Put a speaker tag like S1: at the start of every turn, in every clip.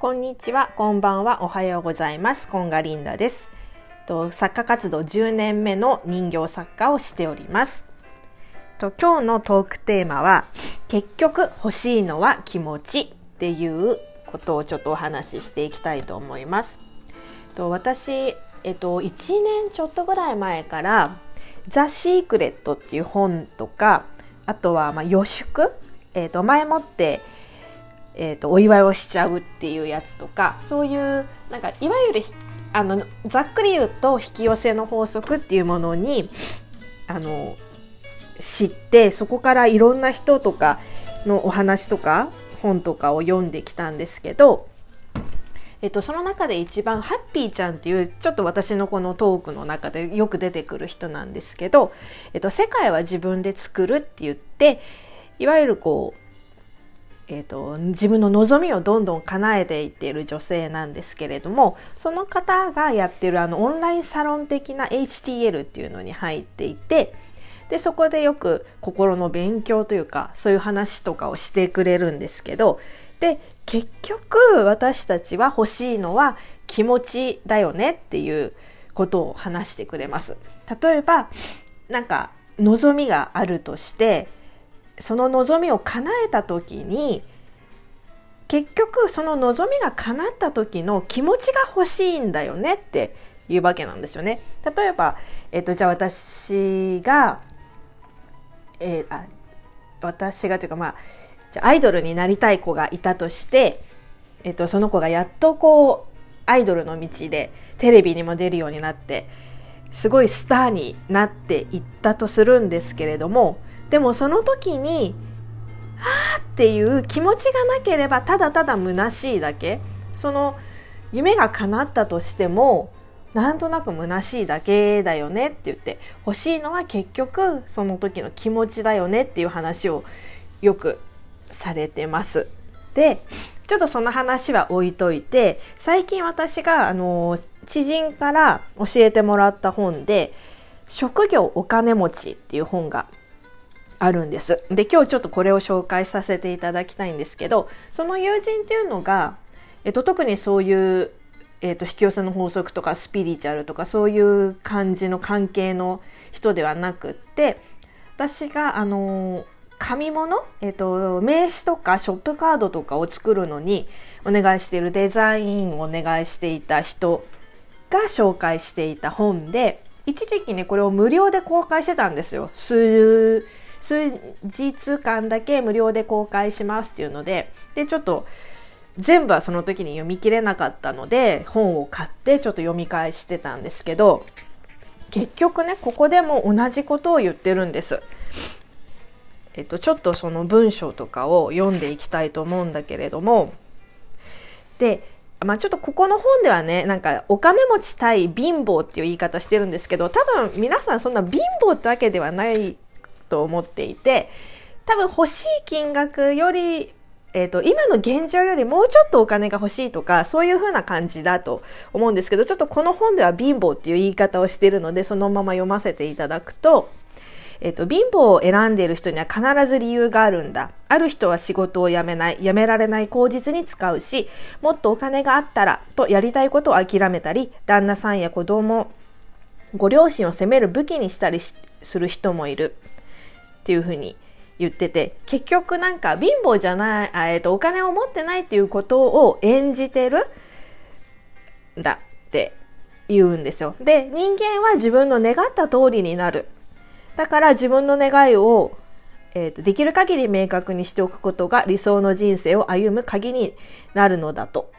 S1: こんにちは、こんばんは、おはようございます。コンガリンダです。と作家活動10年目の人形作家をしております。と今日のトークテーマは、結局欲しいのは気持ちっていうことをちょっとお話ししていきたいと思います。と私、えっと、1年ちょっとぐらい前から、ザ・シークレットっていう本とか、あとは、まあ、予祝、えっと、前もって、えー、とお祝いをしちゃうっていうやつとかそういうなんかいわゆるあのざっくり言うと引き寄せの法則っていうものにあの知ってそこからいろんな人とかのお話とか本とかを読んできたんですけど、えっと、その中で一番ハッピーちゃんっていうちょっと私のこのトークの中でよく出てくる人なんですけど、えっと、世界は自分で作るって言っていわゆるこうえーと、自分の望みをどんどん叶えていっている女性なんですけれどもその方がやってるあのオンラインサロン的な HTL っていうのに入っていてでそこでよく心の勉強というかそういう話とかをしてくれるんですけどで結局私たちは欲しいのは気持ちだよねっていうことを話してくれます。例えばなんか望みがあるとしてその望みを叶えた時に結局その望みが叶った時の気持ちが欲しいんだよねっていうわけなんですよね。例えば、えっと、じゃあ私が、えー、あ私がというかまあじゃあアイドルになりたい子がいたとして、えっと、その子がやっとこうアイドルの道でテレビにも出るようになってすごいスターになっていったとするんですけれどもでもその時に「あー」っていう気持ちがなければただただ虚しいだけその夢が叶ったとしてもなんとなく虚しいだけだよねって言って欲しいのは結局その時の気持ちだよねっていう話をよくされてます。でちょっとその話は置いといて最近私があの知人から教えてもらった本で「職業お金持ち」っていう本があるんです。で今日ちょっとこれを紹介させていただきたいんですけどその友人っていうのが、えっと、特にそういう、えっと、引き寄せの法則とかスピリチュアルとかそういう感じの関係の人ではなくって私があの紙物、えっと、名刺とかショップカードとかを作るのにお願いしているデザインをお願いしていた人が紹介していた本で一時期ねこれを無料で公開してたんですよ。数数日間だけ無料で公開しますっていうのででちょっと全部はその時に読み切れなかったので本を買ってちょっと読み返してたんですけど結局ねここでも同じことを言ってるんです。えっと、ちょっとその文章とかを読んでいきたいと思うんだけれどもでまあ、ちょっとここの本ではねなんかお金持ち対貧乏っていう言い方してるんですけど多分皆さんそんな貧乏ってわけではないと思っていて多分欲しい金額より、えーと、今の現状よりもうちょっとお金が欲しいとかそういう風な感じだと思うんですけどちょっとこの本では貧乏っていう言い方をしているのでそのまま読ませていただくと。えっと、貧乏を選んでいる人には必ず理由があるんだ。ある人は仕事を辞めない、辞められない口実に使うし、もっとお金があったらとやりたいことを諦めたり、旦那さんや子供、ご両親を責める武器にしたりする人もいる。っていうふうに言ってて、結局なんか貧乏じゃない、あえっと、お金を持ってないっていうことを演じてるんだって言うんですよ。で、人間は自分の願った通りになる。だから自分の願いを、えーと、できる限り明確にしておくことが理想の人生を歩む鍵になるのだと。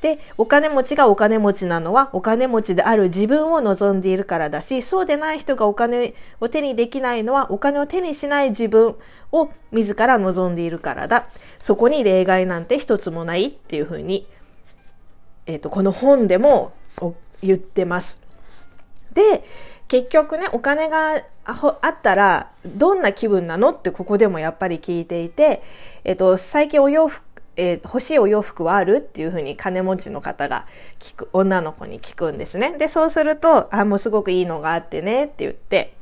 S1: で、お金持ちがお金持ちなのはお金持ちである自分を望んでいるからだし、そうでない人がお金を手にできないのはお金を手にしない自分を自ら望んでいるからだ。そこに例外なんて一つもないっていうふうに、えっ、ー、と、この本でも言ってます。で、結局ね、お金があったらどんな気分なのってここでもやっぱり聞いていて、えっと、最近お洋服、えー、欲しいお洋服はあるっていうふうに金持ちの方が聞く、女の子に聞くんですね。で、そうすると、あ、もうすごくいいのがあってねって言って、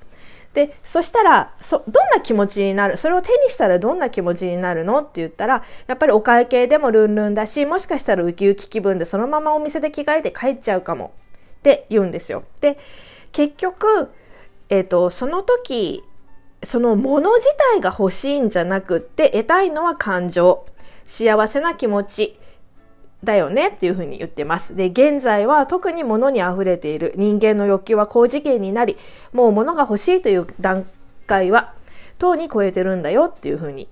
S1: でそしたらそどんな気持ちになる？それを手にしたらどんな気持ちになるのって言ったらやっぱりお会計でもルンルンだしもしかしたらウキウキ気分でそのままお店で着替えて帰っちゃうかもって言うんですよ。で結局、えーと、その時そのもの自体が欲しいんじゃなくって得たいのは感情幸せな気持ちだよねっていうふうに言ってます。で、現在は特に物に溢れている人間の欲求は高次元になり、もう物が欲しいという段階は、とうに超えてるんだよっていうふうに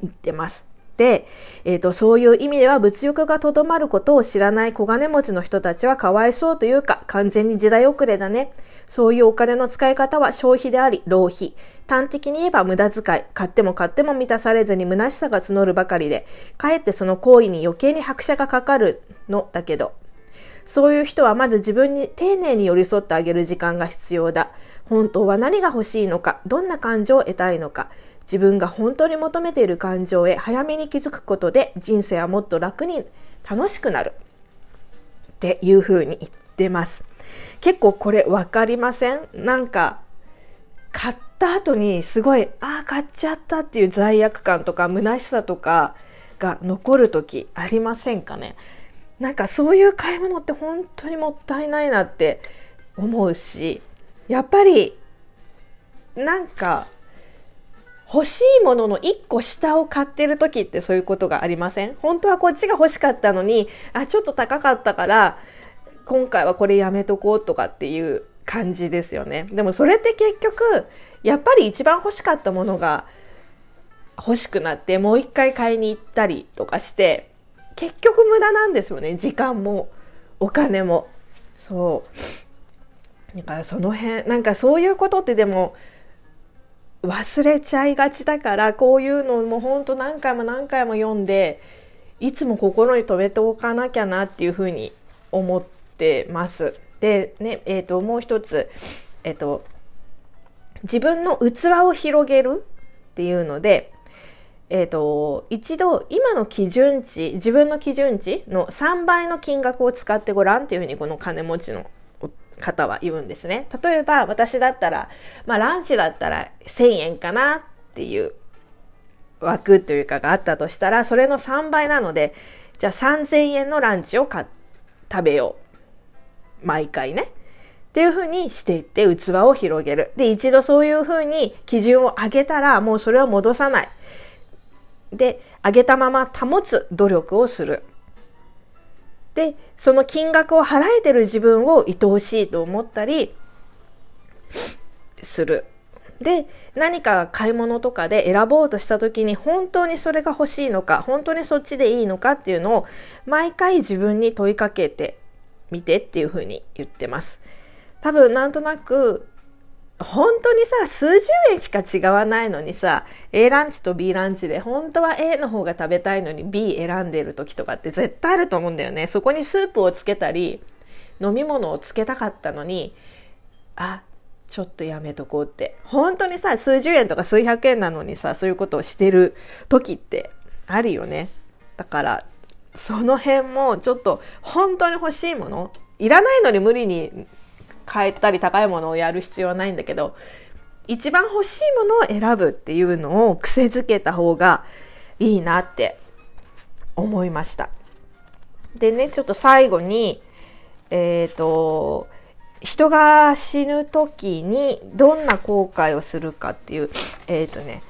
S1: 言ってます。で、えっ、ー、と、そういう意味では物欲がとどまることを知らない小金持ちの人たちはかわいそうというか、完全に時代遅れだね。そういうお金の使い方は消費であり、浪費。端的に言えば無駄遣い、買っても買っても満たされずに虚しさが募るばかりで、かえってその行為に余計に拍車がかかるのだけど、そういう人はまず自分に丁寧に寄り添ってあげる時間が必要だ。本当は何が欲しいのか、どんな感情を得たいのか、自分が本当に求めている感情へ早めに気づくことで人生はもっと楽に楽しくなる。っていうふうに言ってます。結構これ分かりません？なんか買った後にすごい、ああ、買っちゃったっていう罪悪感とか虚しさとかが残る時ありませんかね？なんかそういう買い物って本当にもったいないなって思うし、やっぱりなんか欲しいものの1個下を買ってる時ってそういうことがありません？本当はこっちが欲しかったのに、あ、ちょっと高かったから、今回はこれやめとこうとかっていう感じですよね。でもそれって結局、やっぱり一番欲しかったものが欲しくなってもう一回買いに行ったりとかして、結局無駄なんですよね。時間もお金も。そう。だからその辺、なんかそういうことってでも忘れちゃいがちだからこういうのも本当何回も何回も読んでいつも心に留めておかなきゃなっていうふうに思ってます。でねえーと、もう一つ、えーと、自分の器を広げるっていうので、えーと、一度今の基準値自分の基準値の3倍の金額を使ってごらんっていうふうにこの金持ちの方は言うんですね。例えば私だったら、まあランチだったら1000円かなっていう枠というかがあったとしたら、それの3倍なので、じゃあ3000円のランチを食べよう。毎回ね。っていう風にしていって器を広げる。で、一度そういう風に基準を上げたらもうそれを戻さない。で、上げたまま保つ努力をする。で、その金額を払えてる自分を愛おしいと思ったりする。で、何か買い物とかで選ぼうとした時に本当にそれが欲しいのか、本当にそっちでいいのかっていうのを毎回自分に問いかけて見てっていうふうに言ってます。多分なんとなく本当にさ、数十円しか違わないのにさ、A ランチと B ランチで、本当は A の方が食べたいのに B 選んでる時とかって絶対あると思うんだよね。そこにスープをつけたり、飲み物をつけたかったのに、あ、ちょっとやめとこうって。本当にさ、数十円とか数百円なのにさ、そういうことをしてる時ってあるよね。だから、その辺もちょっと本当に欲しいものいらないのに無理に変えたり高いものをやる必要はないんだけど一番欲しいものを選ぶっていうのを癖づけた方がいいなって思いました。でねちょっと最後にえっ、ー、と人が死ぬ時にどんな後悔をするかっていうえっ、ー、とね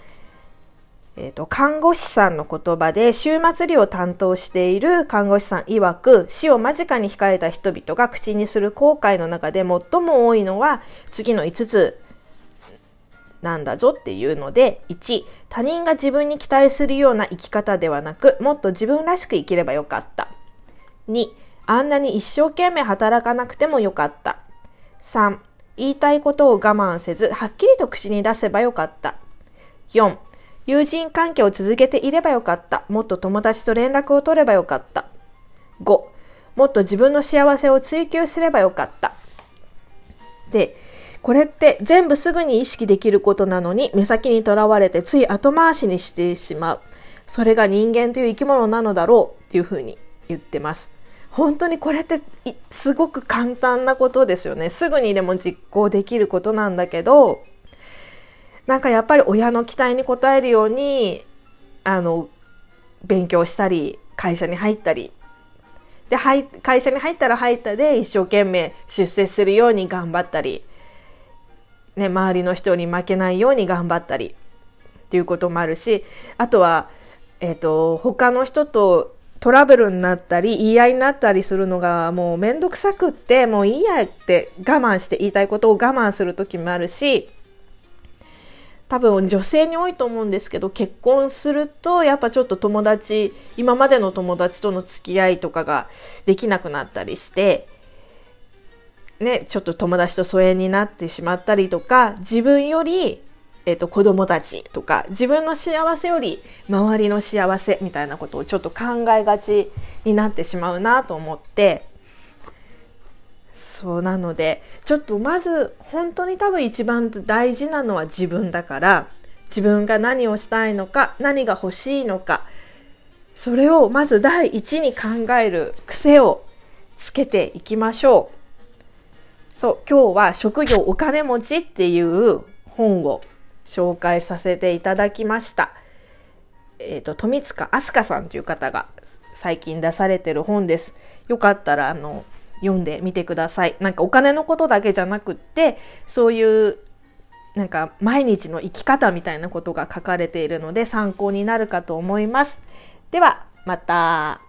S1: えーと、看護師さんの言葉で終末医を担当している看護師さん曰く死を間近に控えた人々が口にする後悔の中で最も多いのは次の5つなんだぞっていうので1他人が自分に期待するような生き方ではなくもっと自分らしく生きればよかった。2あんなに一生懸命働かなくてもよかった。3言いたいことを我慢せずはっきりと口に出せばよかった。4友人関係を続けていればよかった。もっと友達と連絡を取ればよかった。5、もっと自分の幸せを追求すればよかった。で、これって全部すぐに意識できることなのに目先にとらわれてつい後回しにしてしまう。それが人間という生き物なのだろうっていうふうに言ってます。本当にこれってすごく簡単なことですよねすぐにでも実行できることなんだけどなんかやっぱり親の期待に応えるようにあの勉強したり会社に入ったり。で会社に入ったら入ったで一生懸命出世するように頑張ったり、ね、周りの人に負けないように頑張ったり。っていうこともあるしあとは、えーと、他の人とトラブルになったり言い合いになったりするのがもう面倒くさくってもういいやって我慢して言いたいことを我慢する時もあるし多分女性に多いと思うんですけど結婚するとやっぱちょっと友達今までの友達との付き合いとかができなくなったりしてねちょっと友達と疎遠になってしまったりとか自分より、えーと、子供たちとか自分の幸せより周りの幸せみたいなことをちょっと考えがちになってしまうなと思ってそうなのでちょっとまず本当に多分一番大事なのは自分だから自分が何をしたいのか何が欲しいのかそれをまず第一に考える癖をつけていきましょう。そう今日は職業お金持ちっていう本を紹介させていただきました。えっ、ー、と富塚飛鳥さんという方が最近出されてる本です。よかったらあの読んでみてください。なんかお金のことだけじゃなくってそういうなんか毎日の生き方みたいなことが書かれているので参考になるかと思います。ではまた。